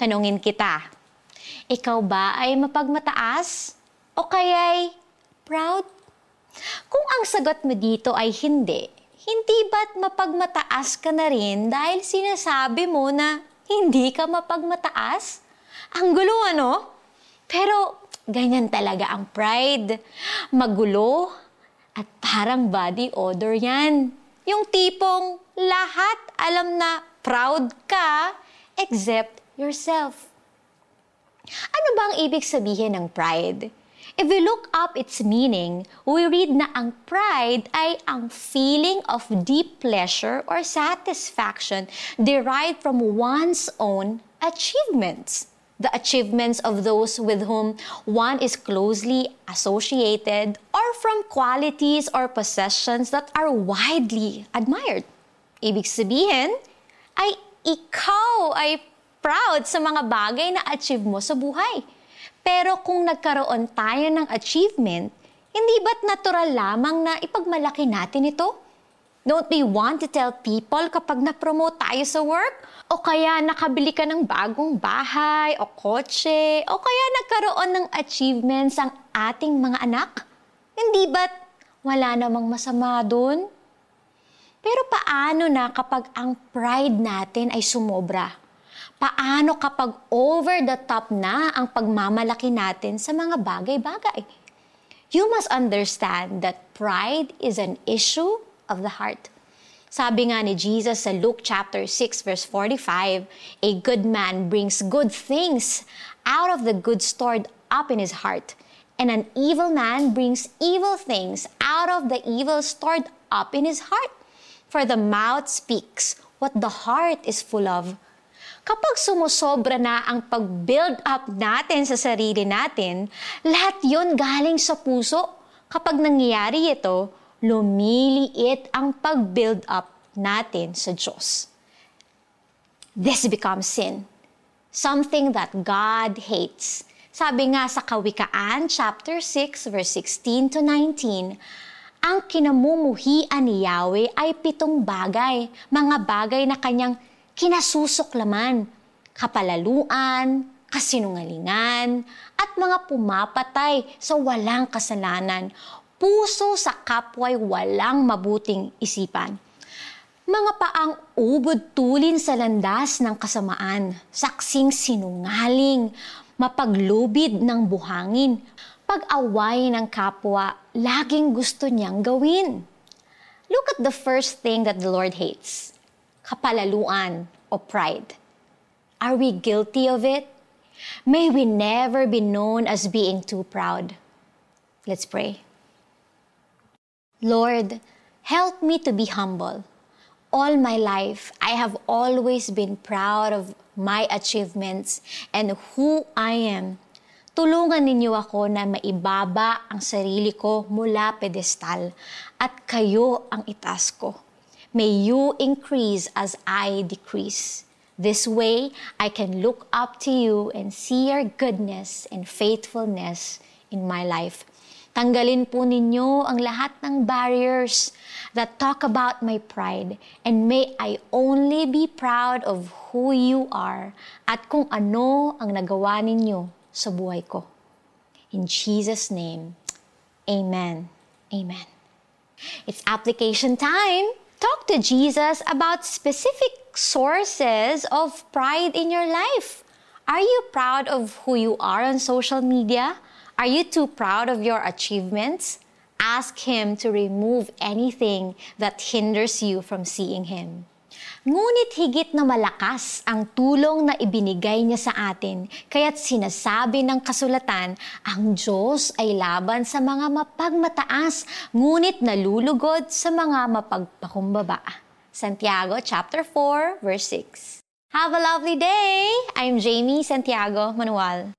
Tanungin kita, ikaw ba ay mapagmataas o kaya'y proud? Kung ang sagot mo dito ay hindi, hindi ba't mapagmataas ka na rin dahil sinasabi mo na hindi ka mapagmataas? Ang gulo ano? Pero ganyan talaga ang pride. Magulo at parang body odor yan. Yung tipong lahat alam na proud ka except yourself. Ano ba ang ibig sabihin ng pride? If we look up its meaning, we read na ang pride ay ang feeling of deep pleasure or satisfaction derived from one's own achievements. The achievements of those with whom one is closely associated or from qualities or possessions that are widely admired. Ibig sabihin, ay ikaw ay proud sa mga bagay na achieve mo sa buhay. Pero kung nagkaroon tayo ng achievement, hindi ba't natural lamang na ipagmalaki natin ito? Don't we want to tell people kapag na-promote tayo sa work? O kaya nakabili ka ng bagong bahay o kotse? O kaya nagkaroon ng achievements ang ating mga anak? Hindi ba't wala namang masama doon? Pero paano na kapag ang pride natin ay sumobra? Paano kapag over the top na ang pagmamalaki natin sa mga bagay-bagay? You must understand that pride is an issue of the heart. Sabi nga ni Jesus sa Luke chapter 6 verse 45, a good man brings good things out of the good stored up in his heart, and an evil man brings evil things out of the evil stored up in his heart. For the mouth speaks what the heart is full of. Kapag sumusobra na ang pag-build up natin sa sarili natin, lahat yon galing sa puso. Kapag nangyayari ito, lumiliit ang pag-build up natin sa Diyos. This becomes sin. Something that God hates. Sabi nga sa Kawikaan, chapter 6, verse 16 to 19, ang kinamumuhian ni Yahweh ay pitong bagay, mga bagay na kanyang kinasusuklaman, kapalaluan, kasinungalingan, at mga pumapatay sa walang kasalanan, puso sa kapwa'y walang mabuting isipan. Mga paang ubod tulin sa landas ng kasamaan, saksing sinungaling, mapaglubid ng buhangin, pag-away ng kapwa, laging gusto niyang gawin. Look at the first thing that the Lord hates kapalaluan o pride. Are we guilty of it? May we never be known as being too proud. Let's pray. Lord, help me to be humble. All my life, I have always been proud of my achievements and who I am. Tulungan ninyo ako na maibaba ang sarili ko mula pedestal at kayo ang itaas ko. May you increase as I decrease. This way, I can look up to you and see your goodness and faithfulness in my life. Tanggalin po ninyo ang lahat ng barriers that talk about my pride and may I only be proud of who you are at kung ano ang nagawa ninyo sa buhay ko. In Jesus' name, Amen. Amen. It's application time. Talk to Jesus about specific sources of pride in your life. Are you proud of who you are on social media? Are you too proud of your achievements? Ask Him to remove anything that hinders you from seeing Him. Ngunit higit na malakas ang tulong na ibinigay niya sa atin, kaya't sinasabi ng kasulatan, ang Diyos ay laban sa mga mapagmataas, ngunit nalulugod sa mga mapagpakumbaba. Santiago chapter 4 verse 6. Have a lovely day! I'm Jamie Santiago Manuel.